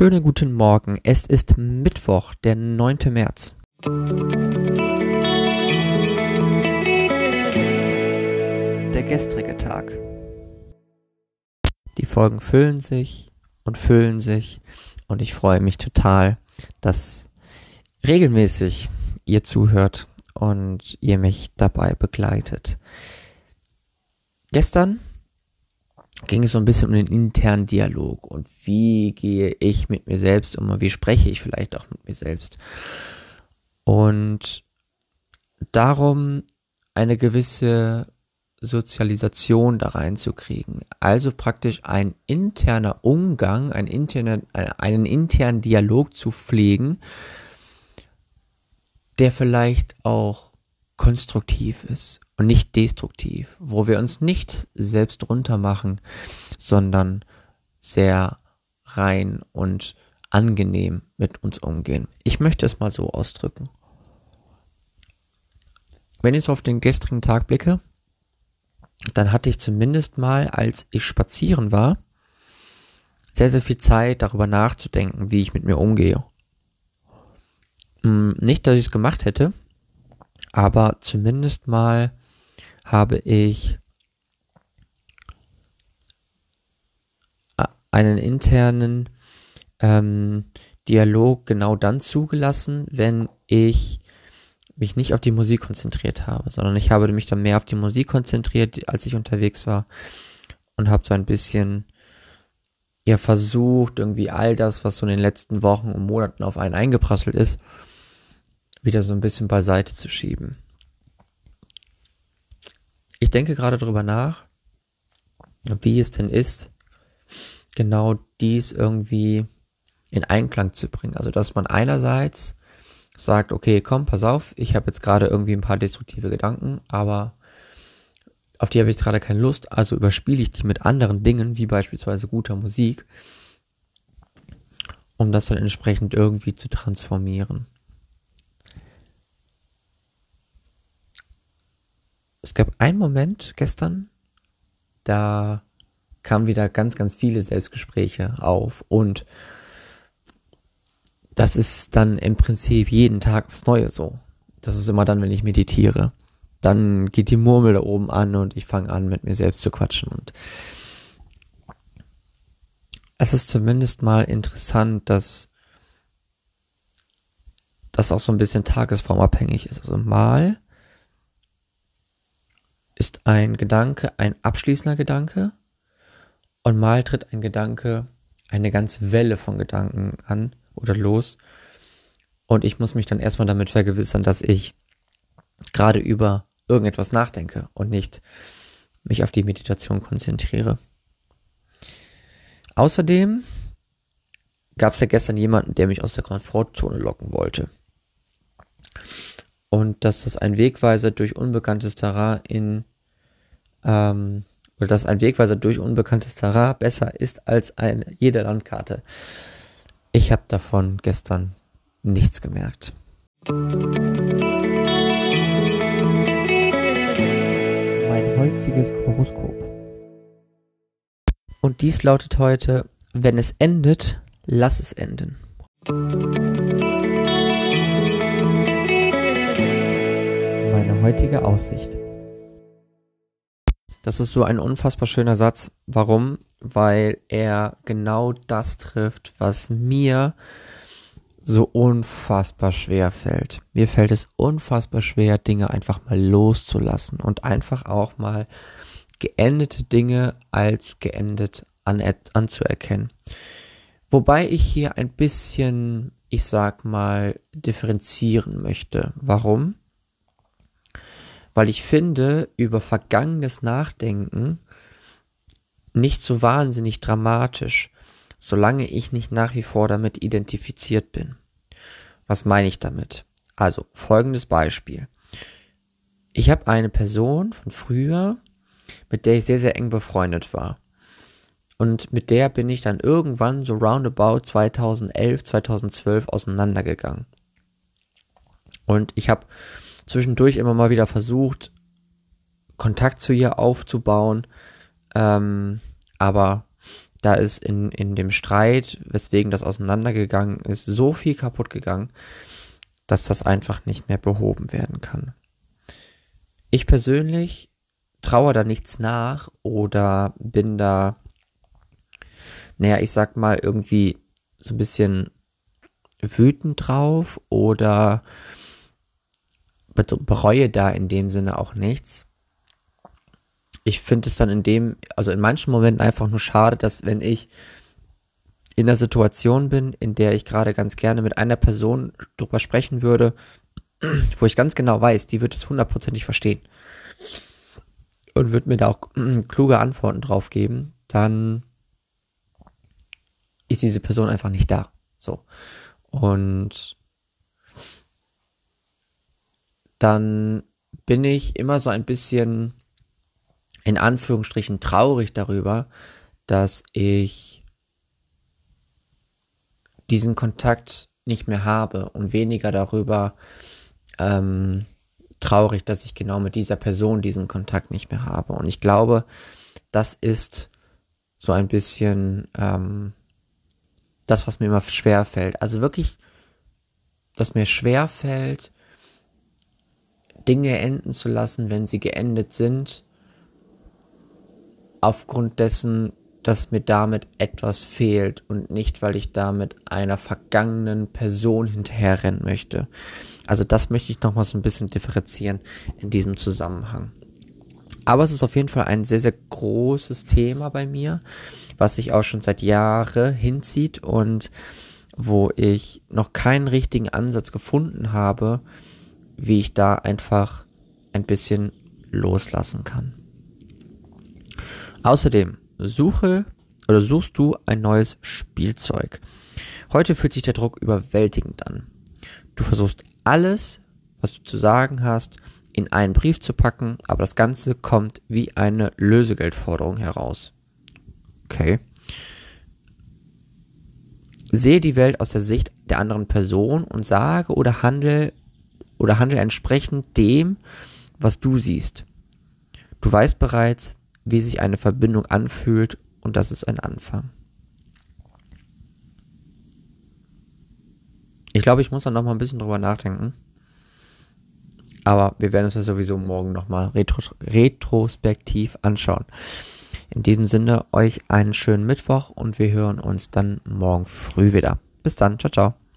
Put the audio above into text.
Schönen guten Morgen. Es ist Mittwoch, der 9. März. Der gestrige Tag. Die Folgen füllen sich und füllen sich und ich freue mich total, dass regelmäßig ihr zuhört und ihr mich dabei begleitet. Gestern ging es so ein bisschen um den internen Dialog und wie gehe ich mit mir selbst um wie spreche ich vielleicht auch mit mir selbst. Und darum eine gewisse Sozialisation da reinzukriegen. Also praktisch ein interner Umgang, ein interner, einen internen Dialog zu pflegen, der vielleicht auch konstruktiv ist und nicht destruktiv, wo wir uns nicht selbst runtermachen, sondern sehr rein und angenehm mit uns umgehen. Ich möchte es mal so ausdrücken. Wenn ich so auf den gestrigen Tag blicke, dann hatte ich zumindest mal, als ich spazieren war, sehr, sehr viel Zeit darüber nachzudenken, wie ich mit mir umgehe. Hm, nicht, dass ich es gemacht hätte, aber zumindest mal habe ich einen internen ähm, Dialog genau dann zugelassen, wenn ich mich nicht auf die Musik konzentriert habe, sondern ich habe mich dann mehr auf die Musik konzentriert, als ich unterwegs war und habe so ein bisschen ja versucht, irgendwie all das, was so in den letzten Wochen und Monaten auf einen eingeprasselt ist, wieder so ein bisschen beiseite zu schieben. Ich denke gerade darüber nach, wie es denn ist, genau dies irgendwie in Einklang zu bringen. Also, dass man einerseits sagt, okay, komm, pass auf, ich habe jetzt gerade irgendwie ein paar destruktive Gedanken, aber auf die habe ich gerade keine Lust, also überspiele ich die mit anderen Dingen, wie beispielsweise guter Musik, um das dann entsprechend irgendwie zu transformieren. Es gab einen Moment gestern, da kamen wieder ganz, ganz viele Selbstgespräche auf und das ist dann im Prinzip jeden Tag aufs Neue so. Das ist immer dann, wenn ich meditiere. Dann geht die Murmel da oben an und ich fange an, mit mir selbst zu quatschen und es ist zumindest mal interessant, dass das auch so ein bisschen tagesformabhängig ist. Also mal ist ein Gedanke ein abschließender Gedanke. Und mal tritt ein Gedanke eine ganze Welle von Gedanken an oder los. Und ich muss mich dann erstmal damit vergewissern, dass ich gerade über irgendetwas nachdenke und nicht mich auf die Meditation konzentriere. Außerdem gab es ja gestern jemanden, der mich aus der Komfortzone locken wollte und dass das ein Wegweiser durch unbekanntes Terrain in ähm, oder dass ein Wegweiser durch unbekanntes Terrain besser ist als eine jede Landkarte. Ich habe davon gestern nichts gemerkt. Mein heutiges Horoskop. Und dies lautet heute, wenn es endet, lass es enden. Heutige Aussicht. Das ist so ein unfassbar schöner Satz. Warum? Weil er genau das trifft, was mir so unfassbar schwer fällt. Mir fällt es unfassbar schwer, Dinge einfach mal loszulassen und einfach auch mal geendete Dinge als geendet an, anzuerkennen. Wobei ich hier ein bisschen, ich sag mal, differenzieren möchte. Warum? Weil ich finde, über vergangenes Nachdenken nicht so wahnsinnig dramatisch, solange ich nicht nach wie vor damit identifiziert bin. Was meine ich damit? Also, folgendes Beispiel. Ich habe eine Person von früher, mit der ich sehr, sehr eng befreundet war. Und mit der bin ich dann irgendwann so roundabout 2011, 2012 auseinandergegangen. Und ich habe zwischendurch immer mal wieder versucht, Kontakt zu ihr aufzubauen, ähm, aber da ist in, in dem Streit, weswegen das auseinandergegangen ist, so viel kaputt gegangen, dass das einfach nicht mehr behoben werden kann. Ich persönlich traue da nichts nach oder bin da, naja, ich sag mal, irgendwie so ein bisschen wütend drauf oder bereue da in dem Sinne auch nichts ich finde es dann in dem, also in manchen Momenten einfach nur schade, dass wenn ich in der Situation bin, in der ich gerade ganz gerne mit einer Person drüber sprechen würde, wo ich ganz genau weiß, die wird es hundertprozentig verstehen und wird mir da auch kluge Antworten drauf geben, dann ist diese Person einfach nicht da. So. Und dann bin ich immer so ein bisschen in Anführungsstrichen traurig darüber, dass ich diesen Kontakt nicht mehr habe und weniger darüber ähm, traurig, dass ich genau mit dieser Person diesen Kontakt nicht mehr habe. Und ich glaube, das ist so ein bisschen ähm, das, was mir immer schwer fällt. Also wirklich, dass mir schwer fällt, Dinge enden zu lassen, wenn sie geendet sind aufgrund dessen, dass mir damit etwas fehlt und nicht, weil ich damit einer vergangenen Person hinterherrennen möchte. Also das möchte ich nochmal so ein bisschen differenzieren in diesem Zusammenhang. Aber es ist auf jeden Fall ein sehr, sehr großes Thema bei mir, was sich auch schon seit Jahren hinzieht und wo ich noch keinen richtigen Ansatz gefunden habe, wie ich da einfach ein bisschen loslassen kann. Außerdem suche oder suchst du ein neues Spielzeug. Heute fühlt sich der Druck überwältigend an. Du versuchst alles, was du zu sagen hast, in einen Brief zu packen, aber das Ganze kommt wie eine Lösegeldforderung heraus. Okay. Sehe die Welt aus der Sicht der anderen Person und sage oder handle oder handle entsprechend dem, was du siehst. Du weißt bereits, wie sich eine Verbindung anfühlt und das ist ein Anfang. Ich glaube, ich muss da noch mal ein bisschen drüber nachdenken. Aber wir werden uns das sowieso morgen noch mal retro retrospektiv anschauen. In diesem Sinne euch einen schönen Mittwoch und wir hören uns dann morgen früh wieder. Bis dann, ciao, ciao.